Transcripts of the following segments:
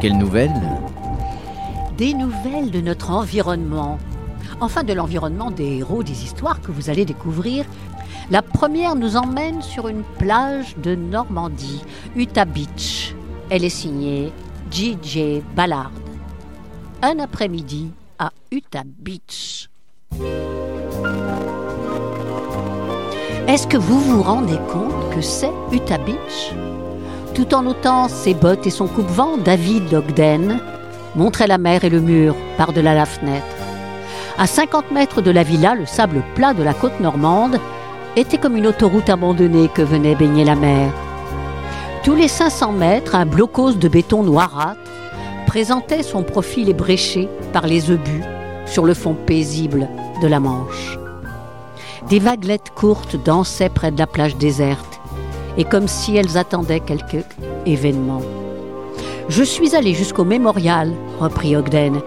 Quelles nouvelles? Des nouvelles de notre environnement. Enfin, de l'environnement des héros des histoires que vous allez découvrir. La première nous emmène sur une plage de Normandie, Utah Beach. Elle est signée J.J. Ballard. Un après-midi à Utah Beach. Est-ce que vous vous rendez compte que c'est Utah Beach? Tout en ôtant ses bottes et son coupe-vent, David Ogden montrait la mer et le mur par-delà la fenêtre. À 50 mètres de la villa, le sable plat de la côte normande était comme une autoroute abandonnée que venait baigner la mer. Tous les 500 mètres, un blocos de béton noirâtre présentait son profil ébréché par les obus sur le fond paisible de la Manche. Des vaguelettes courtes dansaient près de la plage déserte, et comme si elles attendaient quelque événement. Je suis allé jusqu'au mémorial, reprit Ogden.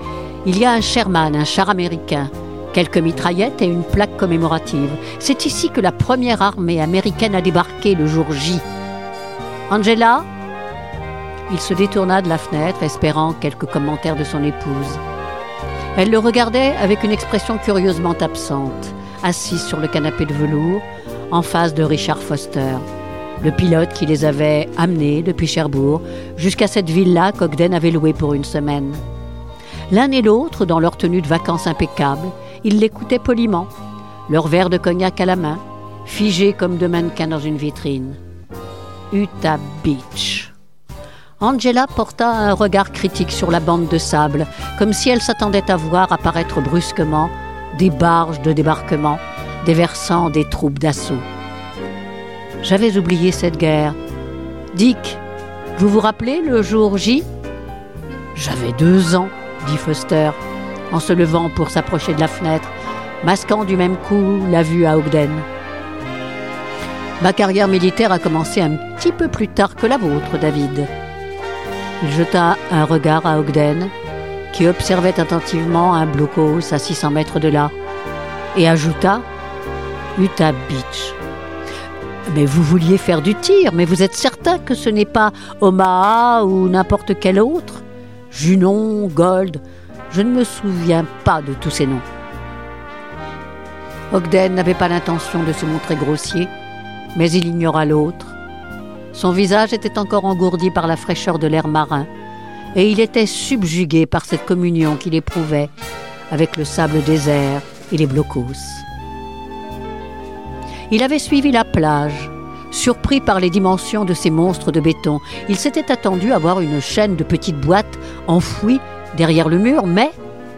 Il y a un Sherman, un char américain, quelques mitraillettes et une plaque commémorative. C'est ici que la première armée américaine a débarqué le jour J. Angela? Il se détourna de la fenêtre, espérant quelques commentaires de son épouse. Elle le regardait avec une expression curieusement absente, assise sur le canapé de velours, en face de Richard Foster, le pilote qui les avait amenés depuis Cherbourg jusqu'à cette villa qu'Ogden avait louée pour une semaine. L'un et l'autre, dans leur tenue de vacances impeccable, ils l'écoutaient poliment, leur verre de cognac à la main, figés comme deux mannequins dans une vitrine. Utah Beach. Angela porta un regard critique sur la bande de sable, comme si elle s'attendait à voir apparaître brusquement des barges de débarquement, déversant des troupes d'assaut. J'avais oublié cette guerre. Dick, vous vous rappelez le jour J? J'avais deux ans, dit Foster, en se levant pour s'approcher de la fenêtre, masquant du même coup la vue à Ogden. Ma carrière militaire a commencé un petit peu plus tard que la vôtre, David. Il jeta un regard à Ogden, qui observait attentivement un blocos à 600 mètres de là, et ajouta Utah Beach. Mais vous vouliez faire du tir, mais vous êtes certain que ce n'est pas Omaha ou n'importe quel autre Junon, Gold, je ne me souviens pas de tous ces noms. Ogden n'avait pas l'intention de se montrer grossier, mais il ignora l'autre. Son visage était encore engourdi par la fraîcheur de l'air marin, et il était subjugué par cette communion qu'il éprouvait avec le sable désert et les blocos. Il avait suivi la plage, surpris par les dimensions de ces monstres de béton. Il s'était attendu à voir une chaîne de petites boîtes enfouies derrière le mur, mais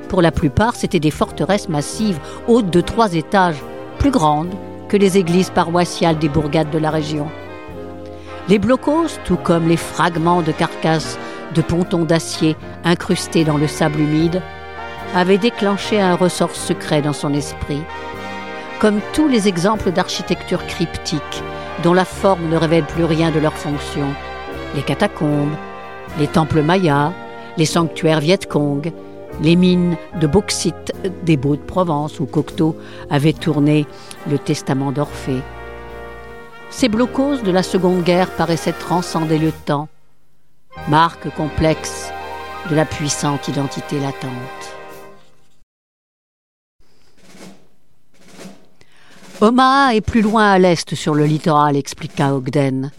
pour la plupart, c'étaient des forteresses massives, hautes de trois étages, plus grandes que les églises paroissiales des bourgades de la région. Les blocos, tout comme les fragments de carcasses de pontons d'acier incrustés dans le sable humide, avaient déclenché un ressort secret dans son esprit. Comme tous les exemples d'architecture cryptique, dont la forme ne révèle plus rien de leur fonction, les catacombes, les temples mayas, les sanctuaires Viet-Cong, les mines de bauxite des Beaux de Provence où Cocteau avait tourné le testament d'Orphée. Ces blocos de la Seconde Guerre paraissaient transcender le temps, marque complexe de la puissante identité latente. Omaha est plus loin à l'est sur le littoral, expliqua Ogden.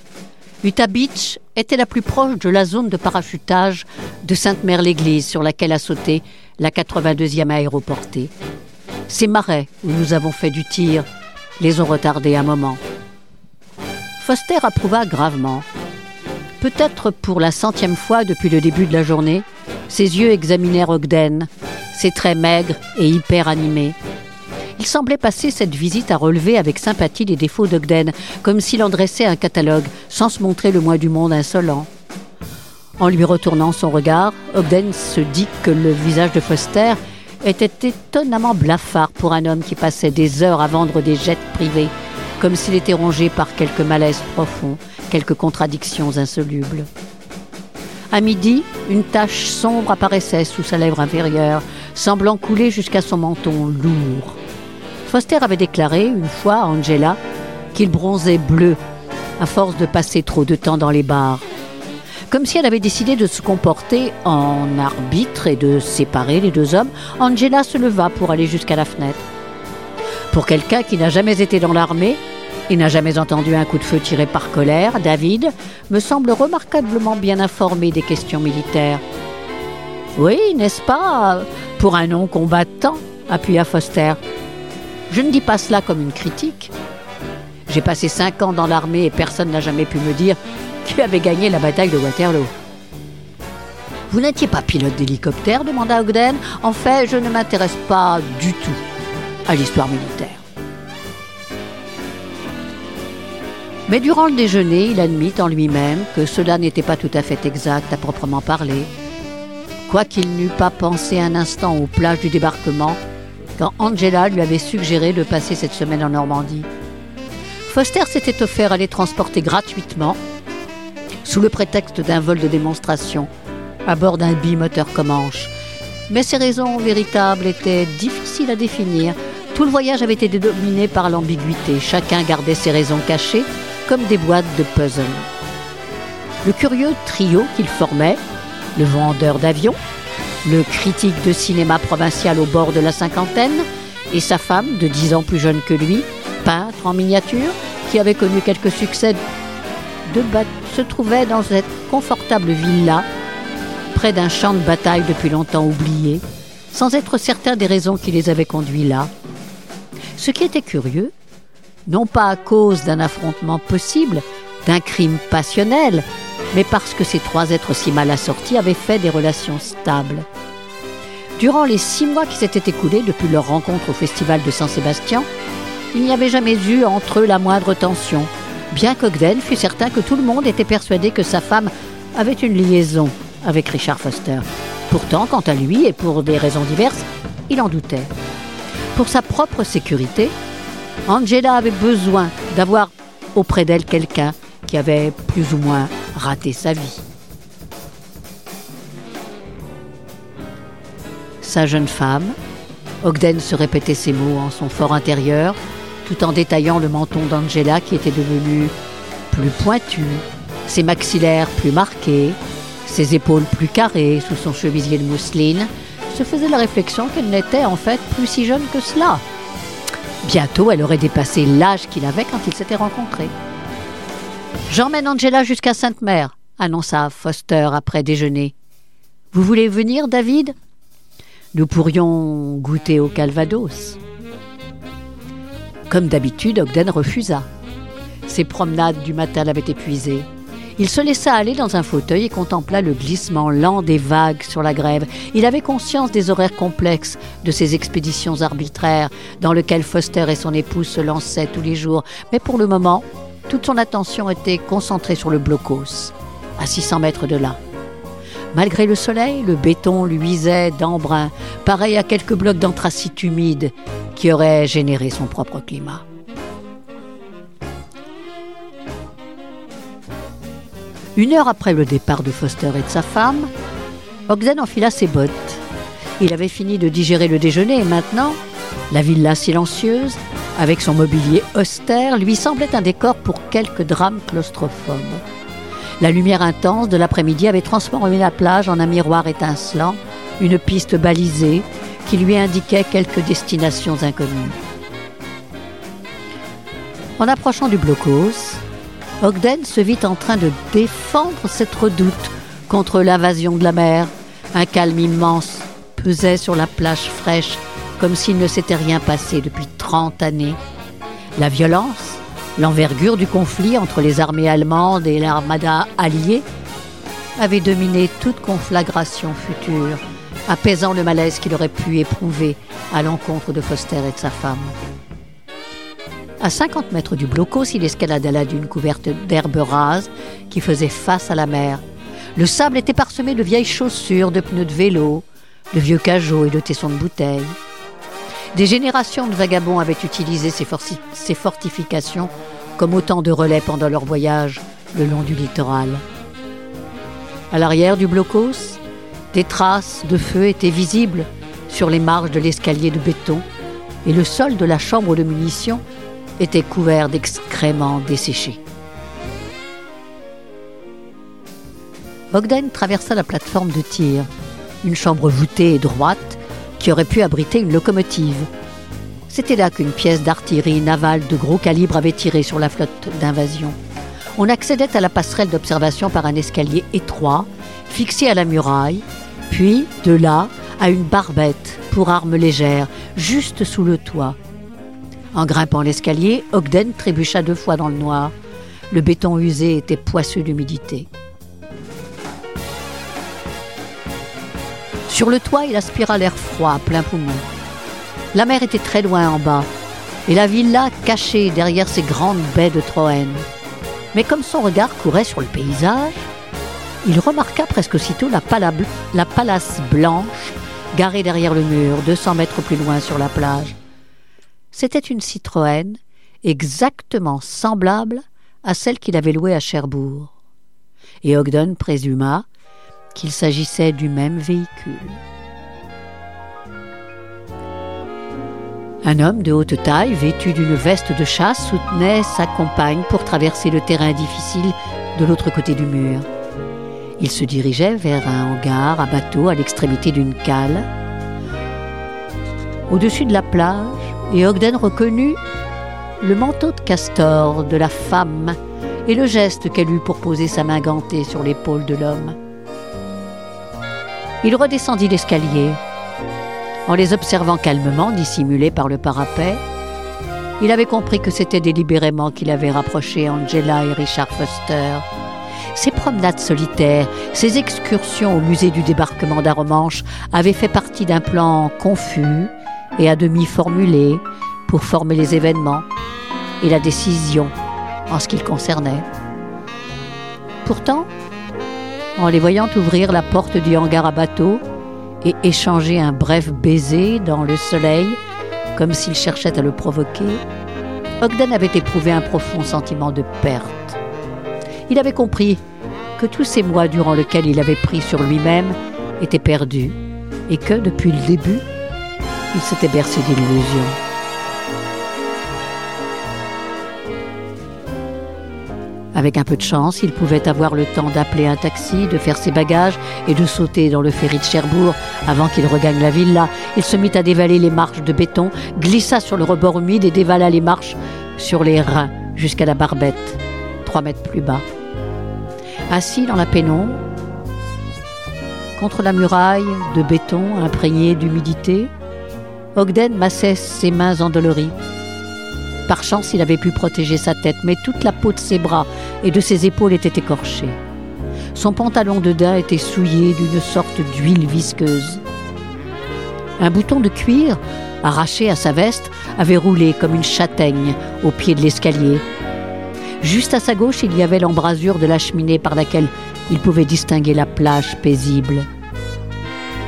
Utah Beach était la plus proche de la zone de parachutage de Sainte-Mère-l'Église sur laquelle a sauté la 82e aéroportée. Ces marais où nous avons fait du tir les ont retardés un moment. Foster approuva gravement. Peut-être pour la centième fois depuis le début de la journée, ses yeux examinèrent Ogden, ses traits maigres et hyper animés. Il semblait passer cette visite à relever avec sympathie les défauts d'Ogden, comme s'il en dressait un catalogue, sans se montrer le moins du monde insolent. En lui retournant son regard, Ogden se dit que le visage de Foster était étonnamment blafard pour un homme qui passait des heures à vendre des jets privés, comme s'il était rongé par quelque malaise profond, quelques contradictions insolubles. À midi, une tache sombre apparaissait sous sa lèvre inférieure, semblant couler jusqu'à son menton lourd. Foster avait déclaré une fois à Angela qu'il bronzait bleu à force de passer trop de temps dans les bars. Comme si elle avait décidé de se comporter en arbitre et de séparer les deux hommes, Angela se leva pour aller jusqu'à la fenêtre. Pour quelqu'un qui n'a jamais été dans l'armée et n'a jamais entendu un coup de feu tiré par colère, David me semble remarquablement bien informé des questions militaires. Oui, n'est-ce pas, pour un non-combattant appuya Foster. Je ne dis pas cela comme une critique. J'ai passé cinq ans dans l'armée et personne n'a jamais pu me dire qui avait gagné la bataille de Waterloo. Vous n'étiez pas pilote d'hélicoptère demanda Ogden. En fait, je ne m'intéresse pas du tout à l'histoire militaire. Mais durant le déjeuner, il admit en lui-même que cela n'était pas tout à fait exact à proprement parler. Quoiqu'il n'eût pas pensé un instant aux plages du débarquement, Angela lui avait suggéré de passer cette semaine en Normandie. Foster s'était offert à les transporter gratuitement, sous le prétexte d'un vol de démonstration, à bord d'un bimoteur Comanche. Mais ses raisons véritables étaient difficiles à définir. Tout le voyage avait été dominé par l'ambiguïté. Chacun gardait ses raisons cachées, comme des boîtes de puzzle. Le curieux trio qu'il formait, le vendeur d'avions, le critique de cinéma provincial au bord de la cinquantaine, et sa femme, de dix ans plus jeune que lui, peintre en miniature, qui avait connu quelques succès de se trouvait dans cette confortable villa, près d'un champ de bataille depuis longtemps oublié, sans être certain des raisons qui les avaient conduits là. Ce qui était curieux, non pas à cause d'un affrontement possible, d'un crime passionnel, mais parce que ces trois êtres si mal assortis avaient fait des relations stables. Durant les six mois qui s'étaient écoulés depuis leur rencontre au festival de Saint-Sébastien, il n'y avait jamais eu entre eux la moindre tension, bien qu'Ogden fût certain que tout le monde était persuadé que sa femme avait une liaison avec Richard Foster. Pourtant, quant à lui, et pour des raisons diverses, il en doutait. Pour sa propre sécurité, Angela avait besoin d'avoir auprès d'elle quelqu'un qui avait plus ou moins raté sa vie. Sa jeune femme, Ogden se répétait ces mots en son fort intérieur, tout en détaillant le menton d'Angela qui était devenu plus pointu, ses maxillaires plus marqués, ses épaules plus carrées sous son chemisier de mousseline, se faisait la réflexion qu'elle n'était en fait plus si jeune que cela. Bientôt, elle aurait dépassé l'âge qu'il avait quand ils s'étaient rencontrés. J'emmène Angela jusqu'à Sainte-Mère, annonça Foster après déjeuner. Vous voulez venir, David? Nous pourrions goûter au Calvados. Comme d'habitude, Ogden refusa. Ses promenades du matin l'avaient épuisé. Il se laissa aller dans un fauteuil et contempla le glissement lent des vagues sur la grève. Il avait conscience des horaires complexes de ces expéditions arbitraires dans lesquelles Foster et son épouse se lançaient tous les jours. Mais pour le moment, toute son attention était concentrée sur le blocos, à 600 mètres de là. Malgré le soleil, le béton luisait d'embrun, pareil à quelques blocs d'anthracite humide qui auraient généré son propre climat. Une heure après le départ de Foster et de sa femme, Ogden enfila ses bottes. Il avait fini de digérer le déjeuner et maintenant, la villa silencieuse, avec son mobilier austère, lui semblait un décor pour quelques drames claustrophobes. La lumière intense de l'après-midi avait transformé la plage en un miroir étincelant, une piste balisée qui lui indiquait quelques destinations inconnues. En approchant du blocos, Ogden se vit en train de défendre cette redoute contre l'invasion de la mer. Un calme immense pesait sur la plage fraîche comme s'il ne s'était rien passé depuis 30 années. La violence, L'envergure du conflit entre les armées allemandes et l'armada alliée avait dominé toute conflagration future, apaisant le malaise qu'il aurait pu éprouver à l'encontre de Foster et de sa femme. À 50 mètres du blocos, il escalada la dune couverte d'herbes rases qui faisait face à la mer. Le sable était parsemé de vieilles chaussures, de pneus de vélo, de vieux cajots et de tessons de bouteilles. Des générations de vagabonds avaient utilisé ces, fortifications comme autant de relais pendant leur voyage le long du littoral. À l'arrière du blocos, des traces de feu étaient visibles sur les marges de l'escalier de béton et le sol de la chambre de munitions était couvert d'excréments desséchés. Ogden traversa la plateforme de tir, une chambre voûtée et droite qui aurait pu abriter une locomotive. C'était là qu'une pièce d'artillerie navale de gros calibre avait tiré sur la flotte d'invasion. On accédait à la passerelle d'observation par un escalier étroit, fixé à la muraille, puis, de là, à une barbette pour armes légères, juste sous le toit. En grimpant l'escalier, Ogden trébucha deux fois dans le noir. Le béton usé était poisseux d'humidité. Sur le toit, il aspira l'air froid à plein poumon. La mer était très loin en bas, et la villa cachée derrière ses grandes baies de Troène. Mais comme son regard courait sur le paysage, il remarqua presque aussitôt la, la palace blanche garée derrière le mur, 200 mètres plus loin sur la plage. C'était une Citroën exactement semblable à celle qu'il avait louée à Cherbourg. Et Ogden présuma qu'il s'agissait du même véhicule. Un homme de haute taille, vêtu d'une veste de chasse, soutenait sa compagne pour traverser le terrain difficile de l'autre côté du mur. Il se dirigeait vers un hangar à bateau à l'extrémité d'une cale. Au-dessus de la plage, et Ogden reconnut le manteau de castor de la femme et le geste qu'elle eut pour poser sa main gantée sur l'épaule de l'homme. Il redescendit l'escalier. En les observant calmement, dissimulés par le parapet, il avait compris que c'était délibérément qu'il avait rapproché Angela et Richard Foster. Ces promenades solitaires, ces excursions au musée du débarquement d'Aromanche avaient fait partie d'un plan confus et à demi formulé pour former les événements et la décision en ce qui le concernait. Pourtant, en les voyant ouvrir la porte du hangar à bateau et échanger un bref baiser dans le soleil, comme s'il cherchait à le provoquer, Ogden avait éprouvé un profond sentiment de perte. Il avait compris que tous ces mois durant lesquels il avait pris sur lui-même étaient perdus et que, depuis le début, il s'était bercé d'illusions. Avec un peu de chance, il pouvait avoir le temps d'appeler un taxi, de faire ses bagages et de sauter dans le ferry de Cherbourg avant qu'il regagne la villa. Il se mit à dévaler les marches de béton, glissa sur le rebord humide et dévala les marches sur les reins jusqu'à la barbette, trois mètres plus bas. Assis dans la pénombre, contre la muraille de béton imprégnée d'humidité, Ogden massait ses mains endolories. Par chance, il avait pu protéger sa tête, mais toute la peau de ses bras et de ses épaules était écorchée. Son pantalon de daim était souillé d'une sorte d'huile visqueuse. Un bouton de cuir, arraché à sa veste, avait roulé comme une châtaigne au pied de l'escalier. Juste à sa gauche, il y avait l'embrasure de la cheminée par laquelle il pouvait distinguer la plage paisible.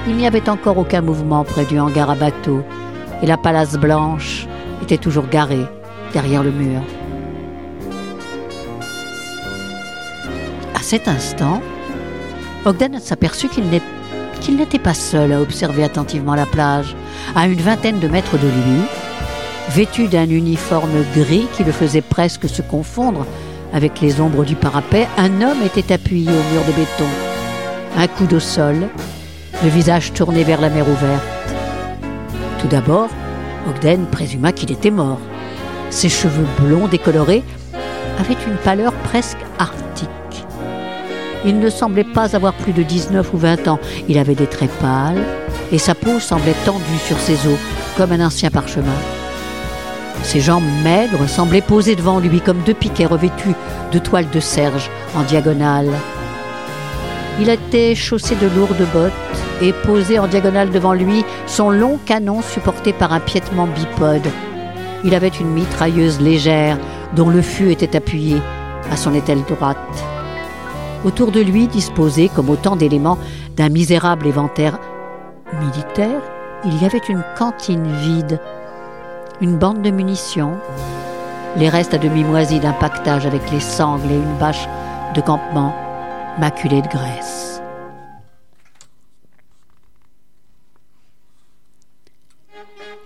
Il n'y avait encore aucun mouvement près du hangar à bateau, et la palace blanche était toujours garée derrière le mur. À cet instant, Ogden s'aperçut qu'il n'était pas seul à observer attentivement la plage. À une vingtaine de mètres de lui, vêtu d'un uniforme gris qui le faisait presque se confondre avec les ombres du parapet, un homme était appuyé au mur de béton, un coude au sol, le visage tourné vers la mer ouverte. Tout d'abord, Ogden présuma qu'il était mort. Ses cheveux blonds décolorés avaient une pâleur presque arctique. Il ne semblait pas avoir plus de 19 ou 20 ans. Il avait des traits pâles et sa peau semblait tendue sur ses os comme un ancien parchemin. Ses jambes maigres semblaient posées devant lui comme deux piquets revêtus de toiles de serge en diagonale. Il était chaussé de lourdes bottes et posé en diagonale devant lui son long canon supporté par un piétement bipode. Il avait une mitrailleuse légère dont le fût était appuyé à son ételle droite. Autour de lui, disposé comme autant d'éléments d'un misérable éventaire militaire, il y avait une cantine vide, une bande de munitions, les restes à demi moisis d'un pactage avec les sangles et une bâche de campement maculée de graisse.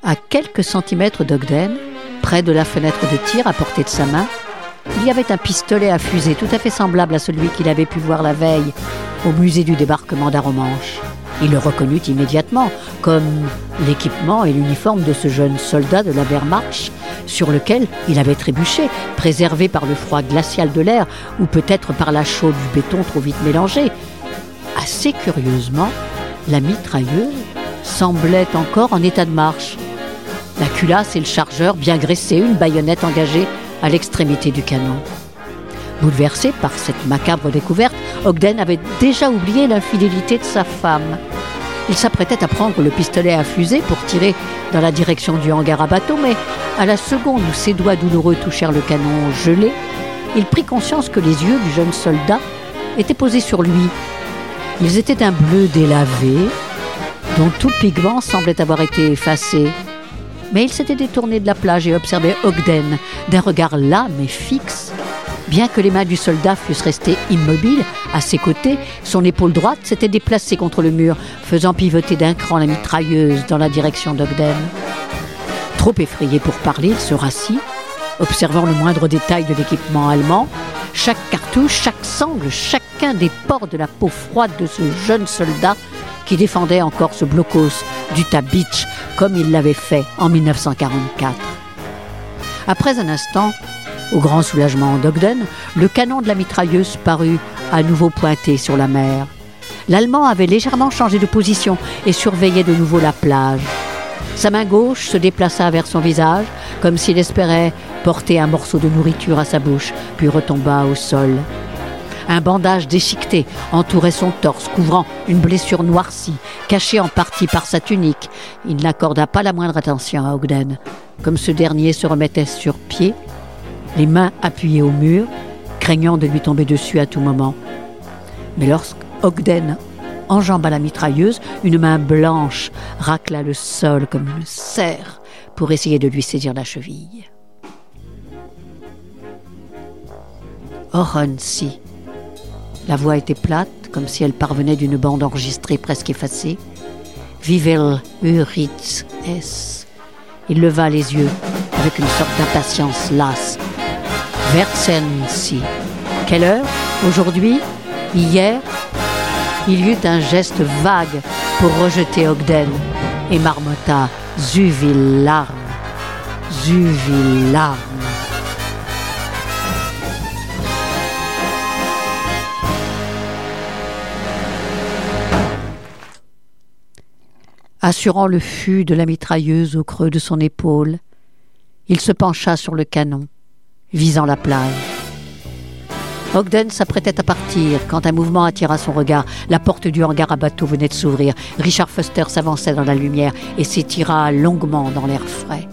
À quelques centimètres d'Ogden, près de la fenêtre de tir à portée de sa main, il y avait un pistolet à fusée tout à fait semblable à celui qu'il avait pu voir la veille au musée du débarquement d'Aromanche. Il le reconnut immédiatement comme l'équipement et l'uniforme de ce jeune soldat de la Wehrmacht sur lequel il avait trébuché, préservé par le froid glacial de l'air ou peut-être par la chaude du béton trop vite mélangé. Assez curieusement, la mitrailleuse semblait encore en état de marche. La culasse et le chargeur bien graissés, une baïonnette engagée à l'extrémité du canon. Bouleversé par cette macabre découverte, Ogden avait déjà oublié l'infidélité de sa femme. Il s'apprêtait à prendre le pistolet à fusée pour tirer dans la direction du hangar à bateau, mais à la seconde où ses doigts douloureux touchèrent le canon gelé, il prit conscience que les yeux du jeune soldat étaient posés sur lui. Ils étaient d'un bleu délavé, dont tout pigment semblait avoir été effacé. Mais il s'était détourné de la plage et observait Ogden d'un regard là mais fixe Bien que les mains du soldat fussent restées immobiles à ses côtés, son épaule droite s'était déplacée contre le mur, faisant pivoter d'un cran la mitrailleuse dans la direction d'Ogden. Trop effrayé pour parler, il se rassit, observant le moindre détail de l'équipement allemand, chaque cartouche, chaque sangle, chacun des pores de la peau froide de ce jeune soldat qui défendait encore ce blocos d'Utah Beach comme il l'avait fait en 1944. Après un instant, au grand soulagement d'Ogden, le canon de la mitrailleuse parut à nouveau pointé sur la mer. L'Allemand avait légèrement changé de position et surveillait de nouveau la plage. Sa main gauche se déplaça vers son visage, comme s'il espérait porter un morceau de nourriture à sa bouche, puis retomba au sol. Un bandage déchiqueté entourait son torse, couvrant une blessure noircie, cachée en partie par sa tunique. Il n'accorda pas la moindre attention à Ogden. Comme ce dernier se remettait sur pied, les mains appuyées au mur, craignant de lui tomber dessus à tout moment. Mais lorsque Ogden enjamba la mitrailleuse, une main blanche racla le sol comme une serre pour essayer de lui saisir la cheville. Oron, si. La voix était plate, comme si elle parvenait d'une bande enregistrée presque effacée. Vivel Uritz S. Il leva les yeux avec une sorte d'impatience lasse Versensi. Quelle heure? Aujourd'hui? Hier? Il y eut un geste vague pour rejeter Ogden et marmotta Zuvillarm. Zuvillarm. Assurant le fût de la mitrailleuse au creux de son épaule, il se pencha sur le canon visant la plage. Ogden s'apprêtait à partir quand un mouvement attira son regard. La porte du hangar à bateau venait de s'ouvrir. Richard Foster s'avançait dans la lumière et s'étira longuement dans l'air frais.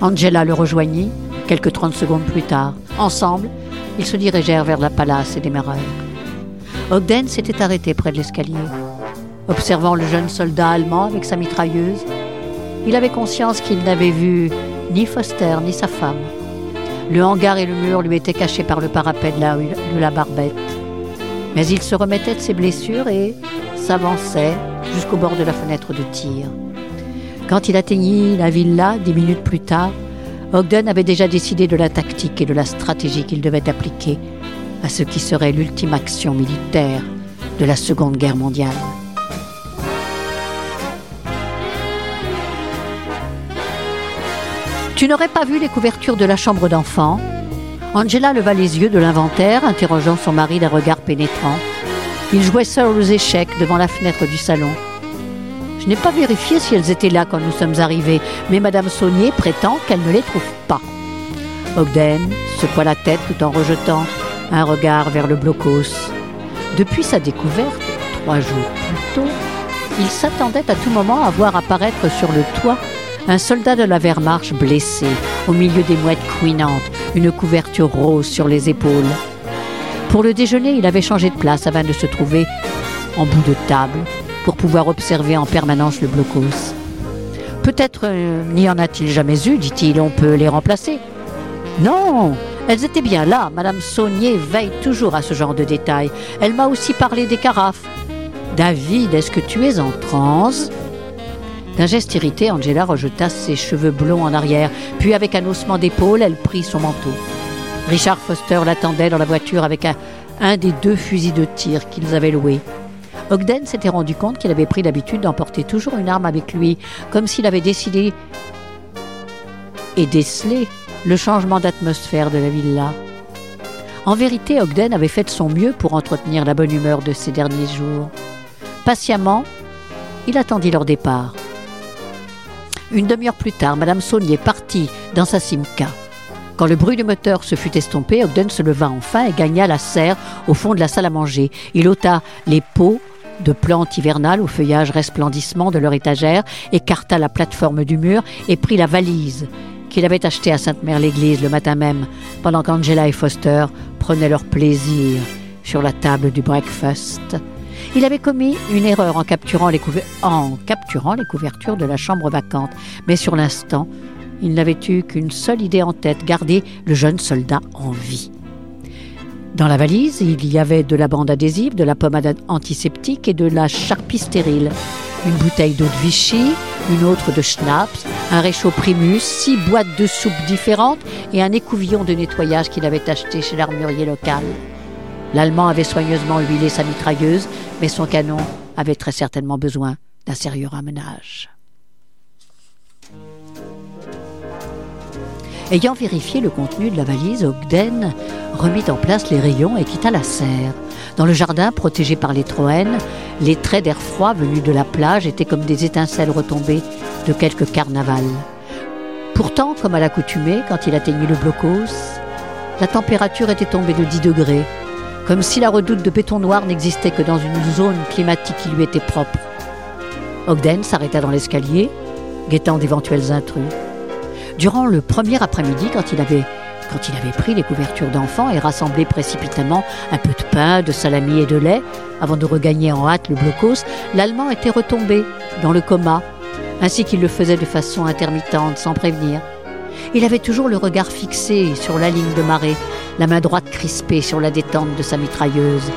Angela le rejoignit quelques trente secondes plus tard. Ensemble, ils se dirigèrent vers la palace et des. Ogden s'était arrêté près de l'escalier. Observant le jeune soldat allemand avec sa mitrailleuse, il avait conscience qu'il n'avait vu ni Foster ni sa femme. Le hangar et le mur lui étaient cachés par le parapet de la, barbette. Mais il se remettait de ses blessures et s'avançait jusqu'au bord de la fenêtre de tir. Quand il atteignit la villa, dix minutes plus tard, Ogden avait déjà décidé de la tactique et de la stratégie qu'il devait appliquer à ce qui serait l'ultime action militaire de la Seconde Guerre mondiale. Tu n'aurais pas vu les couvertures de la chambre d'enfant? Angela leva les yeux de l'inventaire, interrogeant son mari d'un regard pénétrant. Il jouait seul aux échecs devant la fenêtre du salon. Je n'ai pas vérifié si elles étaient là quand nous sommes arrivés, mais Madame Saunier prétend qu'elle ne les trouve pas. Ogden secoua la tête tout en rejetant un regard vers le blocos. Depuis sa découverte, trois jours plus tôt, il s'attendait à tout moment à voir apparaître sur le toit un soldat de la Wehrmacht blessé, au milieu des mouettes couinantes, une couverture rose sur les épaules. Pour le déjeuner, il avait changé de place afin de se trouver en bout de table pour pouvoir observer en permanence le blocos. Peut-être euh, n'y en a-t-il jamais eu, dit-il, on peut les remplacer. Non, elles étaient bien là. Madame Saunier veille toujours à ce genre de détails. Elle m'a aussi parlé des carafes. David, est-ce que tu es en transe? D'un geste irrité, Angela rejeta ses cheveux blonds en arrière, puis avec un haussement d'épaule, elle prit son manteau. Richard Foster l'attendait dans la voiture avec un, des deux fusils de tir qu'ils avaient loués. Ogden s'était rendu compte qu'il avait pris l'habitude d'emporter toujours une arme avec lui, comme s'il avait décidé et décelé le changement d'atmosphère de la villa. En vérité, Ogden avait fait de son mieux pour entretenir la bonne humeur de ces derniers jours. Patiemment, il attendit leur départ. Une demi-heure plus tard, Madame Saunier partit dans sa Simca. Quand le bruit du moteur se fut estompé, Ogden se leva enfin et gagna la serre au fond de la salle à manger. Il ôta les pots de plantes hivernales au feuillage resplendissement de leur étagère, écarta la plateforme du mur et prit la valise qu'il avait achetée à Sainte-Mère-l'Église le matin même, pendant qu'Angela et Foster prenaient leur plaisir sur la table du breakfast. Il avait commis une erreur en capturant les, en capturant les couvertures de la chambre vacante, mais sur l'instant, il n'avait eu qu'une seule idée en tête, garder le jeune soldat en vie. Dans la valise, il y avait de la bande adhésive, de la pommade antiseptique et de la charpie stérile. Une bouteille d'eau de Vichy, une autre de schnapps, un réchaud Primus, six boîtes de soupe différentes et un écouvillon de nettoyage qu'il avait acheté chez l'armurier local. L'Allemand avait soigneusement huilé sa mitrailleuse, mais son canon avait très certainement besoin d'un sérieux ramenage. Ayant vérifié le contenu de la valise, Ogden remit en place les rayons et quitta la serre. Dans le jardin, protégé par les troènes, les traits d'air froid venus de la plage étaient comme des étincelles retombées de quelque carnaval. Pourtant, comme à l'accoutumée, quand il atteignit le blocos, la température était tombée de 10 degrés, comme si la redoute de béton noir n'existait que dans une zone climatique qui lui était propre. Ogden s'arrêta dans l'escalier, guettant d'éventuels intrus. Durant le premier après-midi, quand il avait quand pris les couvertures d'enfants et rassemblé précipitamment un peu de pain, de salami et de lait, avant de regagner en hâte le blocos, l'Allemand était retombé dans le coma, ainsi qu'il le faisait de façon intermittente, sans prévenir. Il avait toujours le regard fixé sur la ligne de marée, la main droite crispée sur la détente de sa mitrailleuse.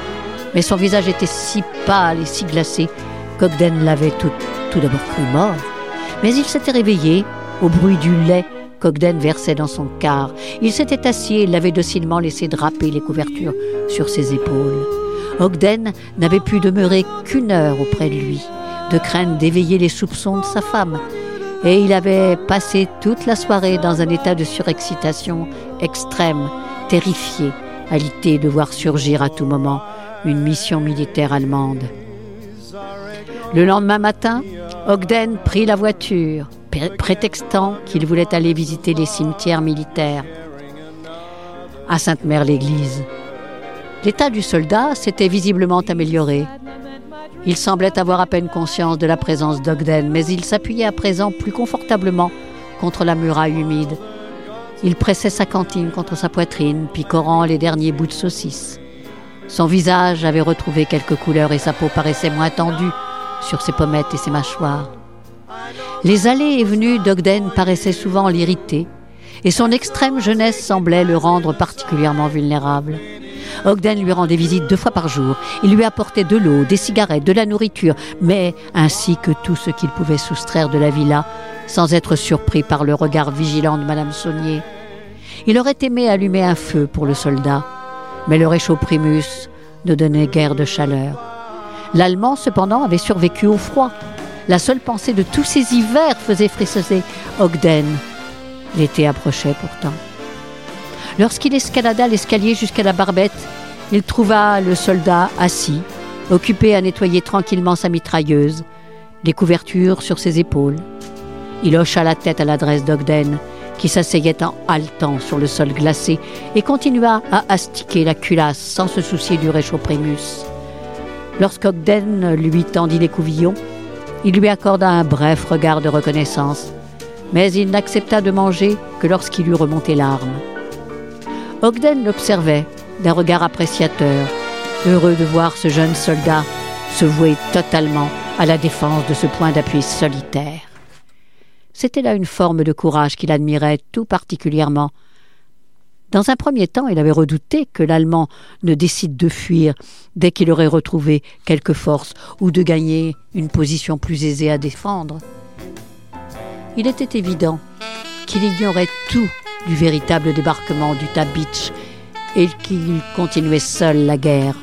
Mais son visage était si pâle et si glacé qu'Ogden l'avait tout, d'abord cru mort. Mais il s'était réveillé au bruit du lait qu'Ogden versait dans son quart. Il s'était assis et l'avait docilement laissé draper les couvertures sur ses épaules. Ogden n'avait pu demeurer qu'une heure auprès de lui, de crainte d'éveiller les soupçons de sa femme. Et il avait passé toute la soirée dans un état de surexcitation extrême, terrifié à l'idée de voir surgir à tout moment une mission militaire allemande. Le lendemain matin, Ogden prit la voiture, prétextant qu'il voulait aller visiter les cimetières militaires. À Sainte-Mère-l'Église, l'état du soldat s'était visiblement amélioré. Il semblait avoir à peine conscience de la présence d'Ogden, mais il s'appuyait à présent plus confortablement contre la muraille humide. Il pressait sa cantine contre sa poitrine, picorant les derniers bouts de saucisse. Son visage avait retrouvé quelques couleurs et sa peau paraissait moins tendue sur ses pommettes et ses mâchoires. Les allées et venues d'Ogden paraissaient souvent l'irriter, et son extrême jeunesse semblait le rendre particulièrement vulnérable. Ogden lui rendait visite deux fois par jour. Il lui apportait de l'eau, des cigarettes, de la nourriture, mais ainsi que tout ce qu'il pouvait soustraire de la villa, sans être surpris par le regard vigilant de Madame Saunier. Il aurait aimé allumer un feu pour le soldat, mais le réchaud primus ne donnait guère de chaleur. L'Allemand, cependant, avait survécu au froid. La seule pensée de tous ces hivers faisait frissonner Ogden. L'été approchait pourtant. Lorsqu'il escalada l'escalier jusqu'à la barbette, il trouva le soldat assis, occupé à nettoyer tranquillement sa mitrailleuse, les couvertures sur ses épaules. Il hocha la tête à l'adresse d'Ogden, qui s'asseyait en haletant sur le sol glacé et continua à astiquer la culasse sans se soucier du réchaud Primus. Lorsqu'Ogden lui tendit les couvillons, il lui accorda un bref regard de reconnaissance, mais il n'accepta de manger que lorsqu'il eut remonté l'arme. Ogden l'observait d'un regard appréciateur, heureux de voir ce jeune soldat se vouer totalement à la défense de ce point d'appui solitaire. C'était là une forme de courage qu'il admirait tout particulièrement. Dans un premier temps, il avait redouté que l'Allemand ne décide de fuir dès qu'il aurait retrouvé quelque force ou de gagner une position plus aisée à défendre. Il était évident qu'il ignorait tout du véritable débarquement d'Utah Beach et qu'il continuait seul la guerre.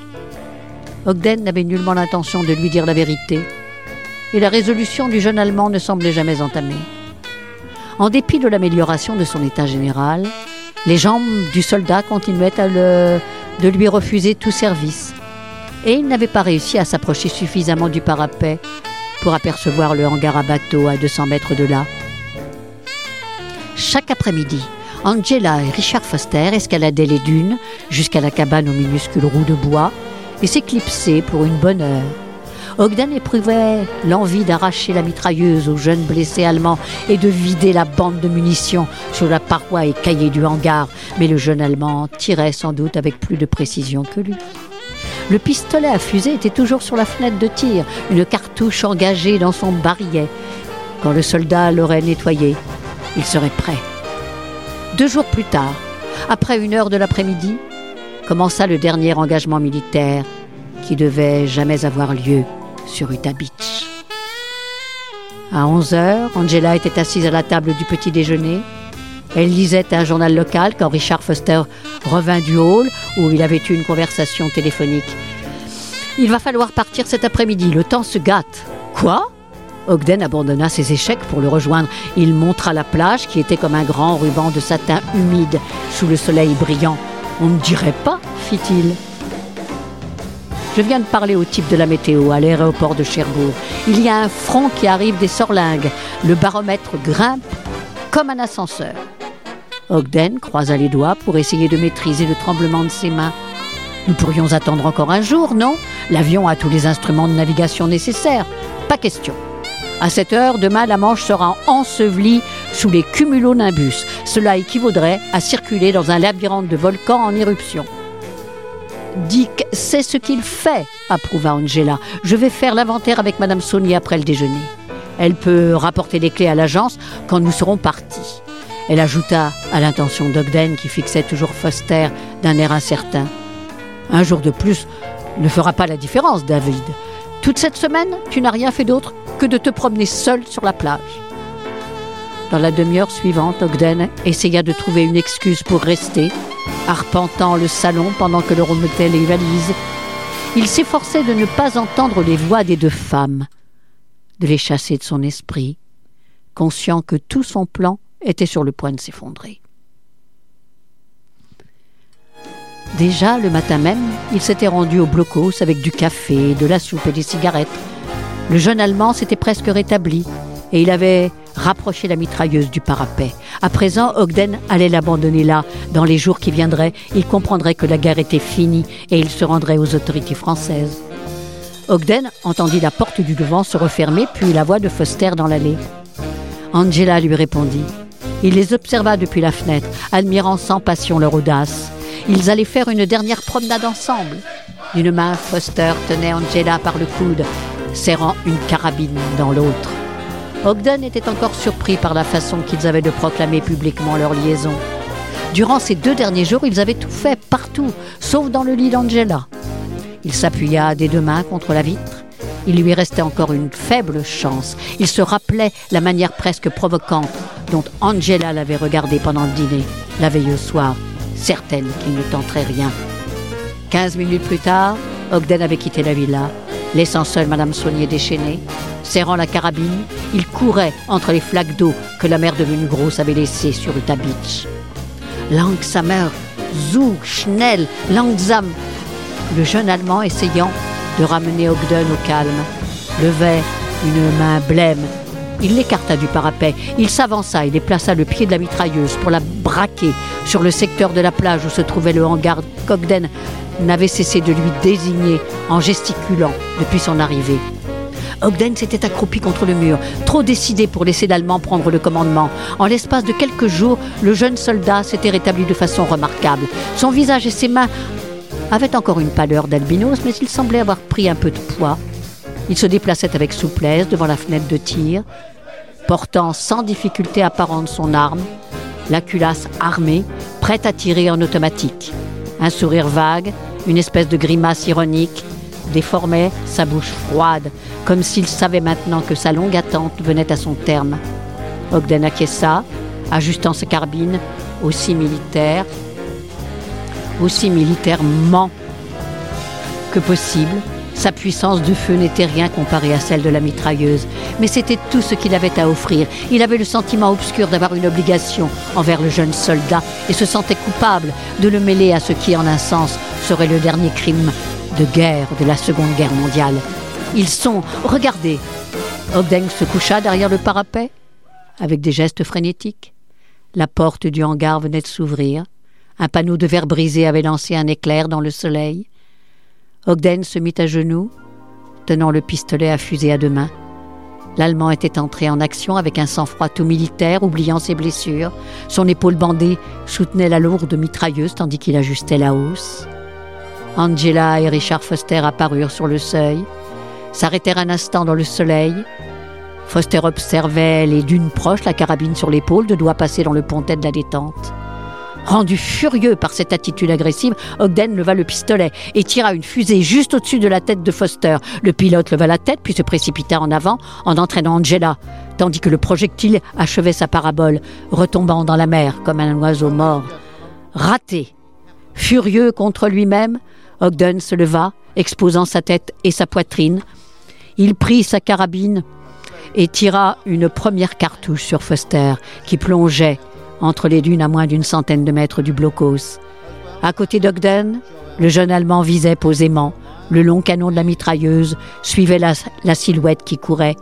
Ogden n'avait nullement l'intention de lui dire la vérité, et la résolution du jeune Allemand ne semblait jamais entamée. En dépit de l'amélioration de son état général, les jambes du soldat continuaient de lui refuser tout service, et il n'avait pas réussi à s'approcher suffisamment du parapet pour apercevoir le hangar à bateau à 200 mètres de là. Chaque après-midi, Angela et Richard Foster escaladaient les dunes jusqu'à la cabane aux minuscules roues de bois et s'éclipsaient pour une bonne heure. Ogden éprouvait l'envie d'arracher la mitrailleuse aux jeunes blessés allemands et de vider la bande de munitions sur la paroi écaillée du hangar, mais le jeune Allemand tirait sans doute avec plus de précision que lui. Le pistolet à fusée était toujours sur la fenêtre de tir, une cartouche engagée dans son barillet. Quand le soldat l'aurait nettoyé, il serait prêt. Deux jours plus tard, après une heure de l'après-midi, commença le dernier engagement militaire qui devait jamais avoir lieu sur Utah Beach. À 11 heures, Angela était assise à la table du petit déjeuner. Elle lisait un journal local quand Richard Foster revint du hall où il avait eu une conversation téléphonique. Il va falloir partir cet après-midi, le temps se gâte. Quoi? Ogden abandonna ses échecs pour le rejoindre. Il montra la plage qui était comme un grand ruban de satin humide sous le soleil brillant. On ne dirait pas, fit-il. Je viens de parler au type de la météo à l'aéroport de Cherbourg. Il y a un front qui arrive des Sorlingues. Le baromètre grimpe comme un ascenseur. Ogden croisa les doigts pour essayer de maîtriser le tremblement de ses mains. Nous pourrions attendre encore un jour, non? L'avion a tous les instruments de navigation nécessaires. Pas question. À cette heure, demain, la Manche sera ensevelie sous les cumulonimbus. Cela équivaudrait à circuler dans un labyrinthe de volcans en éruption. Dick sait ce qu'il fait, approuva Angela. Je vais faire l'inventaire avec Madame Saunier après le déjeuner. Elle peut rapporter les clés à l'agence quand nous serons partis. Elle ajouta à l'intention d'Ogden qui fixait toujours Foster d'un air incertain. Un jour de plus ne fera pas la différence, David. Toute cette semaine, tu n'as rien fait d'autre que de te promener seul sur la plage. Dans la demi-heure suivante, Ogden essaya de trouver une excuse pour rester, arpentant le salon pendant que le remettait les valises. Il s'efforçait de ne pas entendre les voix des deux femmes, de les chasser de son esprit, conscient que tout son plan était sur le point de s'effondrer. Déjà, le matin même, il s'était rendu au blocos avec du café, de la soupe et des cigarettes. Le jeune Allemand s'était presque rétabli et il avait rapproché la mitrailleuse du parapet. À présent, Ogden allait l'abandonner là. Dans les jours qui viendraient, il comprendrait que la guerre était finie et il se rendrait aux autorités françaises. Ogden entendit la porte du devant se refermer, puis la voix de Foster dans l'allée. Angela lui répondit. Il les observa depuis la fenêtre, admirant sans passion leur audace. Ils allaient faire une dernière promenade ensemble. D'une main, Foster tenait Angela par le coude, serrant une carabine dans l'autre. Ogden était encore surpris par la façon qu'ils avaient de proclamer publiquement leur liaison. Durant ces deux derniers jours, ils avaient tout fait, partout, sauf dans le lit d'Angela. Il s'appuya des deux mains contre la vitre. Il lui restait encore une faible chance. Il se rappelait la manière presque provocante dont Angela l'avait regardé pendant le dîner, la veille au soir, certaine qu'il ne tenterait rien. Quinze minutes plus tard, Ogden avait quitté la villa, laissant seule Madame Saunier déchaînée. Serrant la carabine, il courait entre les flaques d'eau que la mer devenue grosse avait laissées sur Utah Beach. Langsamer, Zug, Schnell, Langsam. Le jeune Allemand essayant de ramener Ogden au calme, levait une main blême. Il l'écarta du parapet, il s'avança et déplaça le pied de la mitrailleuse pour la braquer sur le secteur de la plage où se trouvait le hangar qu'Ogden n'avait cessé de lui désigner en gesticulant depuis son arrivée. Ogden s'était accroupi contre le mur, trop décidé pour laisser l'Allemand prendre le commandement. En l'espace de quelques jours, le jeune soldat s'était rétabli de façon remarquable. Son visage et ses mains avaient encore une pâleur d'albinos, mais il semblait avoir pris un peu de poids. Il se déplaçait avec souplesse devant la fenêtre de tir, portant sans difficulté apparente son arme, la culasse armée, prête à tirer en automatique. Un sourire vague, une espèce de grimace ironique, déformait sa bouche froide, comme s'il savait maintenant que sa longue attente venait à son terme. Ogden acquiesça, ajustant sa carbine aussi militaire, aussi militairement que possible. Sa puissance de feu n'était rien comparée à celle de la mitrailleuse, mais c'était tout ce qu'il avait à offrir. Il avait le sentiment obscur d'avoir une obligation envers le jeune soldat et se sentait coupable de le mêler à ce qui, en un sens, serait le dernier crime de guerre de la Seconde Guerre mondiale. Ils sont, regardez, Ogden se coucha derrière le parapet, avec des gestes frénétiques. La porte du hangar venait de s'ouvrir. Un panneau de verre brisé avait lancé un éclair dans le soleil. Ogden se mit à genoux, tenant le pistolet à fusée à deux mains. L'Allemand était entré en action avec un sang-froid tout militaire, oubliant ses blessures. Son épaule bandée soutenait la lourde mitrailleuse tandis qu'il ajustait la hausse. Angela et Richard Foster apparurent sur le seuil, s'arrêtèrent un instant dans le soleil, Foster observait les dunes proches, la carabine sur l'épaule, de doigts passés dans le pontet de la détente. Rendu furieux par cette attitude agressive, Ogden leva le pistolet et tira une fusée juste au-dessus de la tête de Foster. Le pilote leva la tête puis se précipita en avant en entraînant Angela, tandis que le projectile achevait sa parabole, retombant dans la mer comme un oiseau mort. Raté. Furieux contre lui-même, Ogden se leva, exposant sa tête et sa poitrine. Il prit sa carabine et tira une première cartouche sur Foster, qui plongeait entre les dunes à moins d'une centaine de mètres du blocos. À côté d'Ogden, le jeune Allemand visait posément. Le long canon de la mitrailleuse suivait la, silhouette qui courait.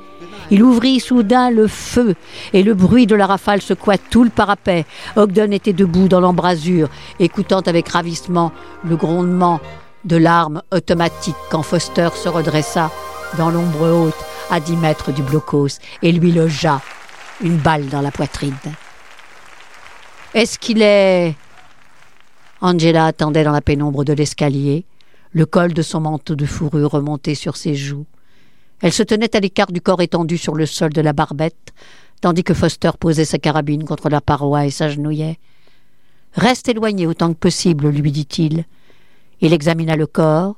Il ouvrit soudain le feu et le bruit de la rafale secoua tout le parapet. Ogden était debout dans l'embrasure, écoutant avec ravissement le grondement de l'arme automatique quand Foster se redressa dans l'ombre haute à dix mètres du blocos et lui logea une balle dans la poitrine. Est-ce qu'il est. Angela attendait dans la pénombre de l'escalier, le col de son manteau de fourrure remonté sur ses joues. Elle se tenait à l'écart du corps étendu sur le sol de la barbette, tandis que Foster posait sa carabine contre la paroi et s'agenouillait. Reste éloigné autant que possible, lui dit-il. Il examina le corps,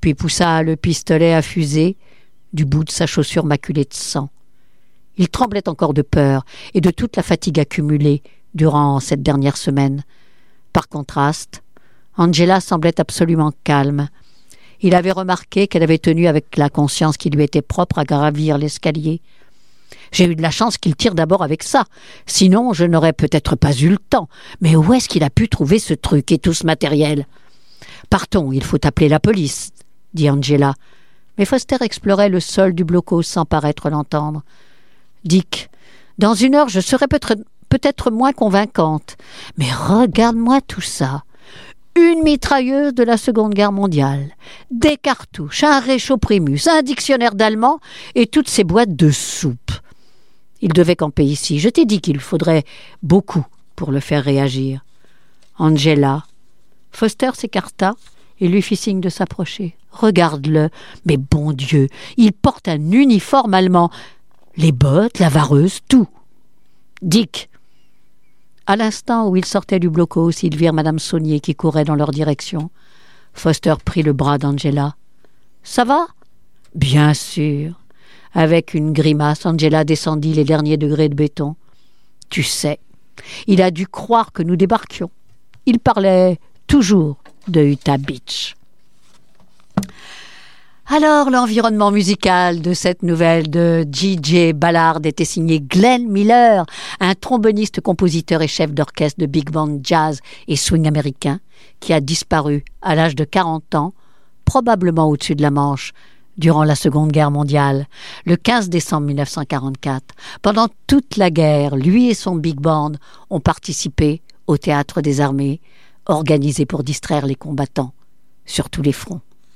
puis poussa le pistolet à fusée du bout de sa chaussure maculée de sang. Il tremblait encore de peur et de toute la fatigue accumulée durant cette dernière semaine. Par contraste, Angela semblait absolument calme. Il avait remarqué qu'elle avait tenu avec la conscience qui lui était propre à gravir l'escalier. J'ai eu de la chance qu'il tire d'abord avec ça. Sinon, je n'aurais peut-être pas eu le temps. Mais où est-ce qu'il a pu trouver ce truc et tout ce matériel? Partons, il faut appeler la police, dit Angela. Mais Foster explorait le sol du bloco sans paraître l'entendre. Dick, dans une heure, je serai peut-être moins convaincante. Mais regarde-moi tout ça. Une mitrailleuse de la Seconde Guerre mondiale, des cartouches, un réchaud primus, un dictionnaire d'allemand et toutes ces boîtes de soupe. Il devait camper ici. Je t'ai dit qu'il faudrait beaucoup pour le faire réagir. Angela. Foster s'écarta et lui fit signe de s'approcher. Regarde-le. Mais bon Dieu, il porte un uniforme allemand. Les bottes, la vareuse, tout. Dick. À l'instant où ils sortaient du blocos, ils virent Madame Saunier qui courait dans leur direction. Foster prit le bras d'Angela. Ça va? Bien sûr. Avec une grimace, Angela descendit les derniers degrés de béton. Tu sais, il a dû croire que nous débarquions. Il parlait toujours de Utah Beach. Alors, l'environnement musical de cette nouvelle de J.J. Ballard était signé Glenn Miller, un tromboniste, compositeur et chef d'orchestre de big band jazz et swing américain, qui a disparu à l'âge de 40 ans, probablement au-dessus de la Manche, durant la Seconde Guerre mondiale, le 15 décembre 1944. Pendant toute la guerre, lui et son big band ont participé au théâtre des armées, organisé pour distraire les combattants sur tous les fronts.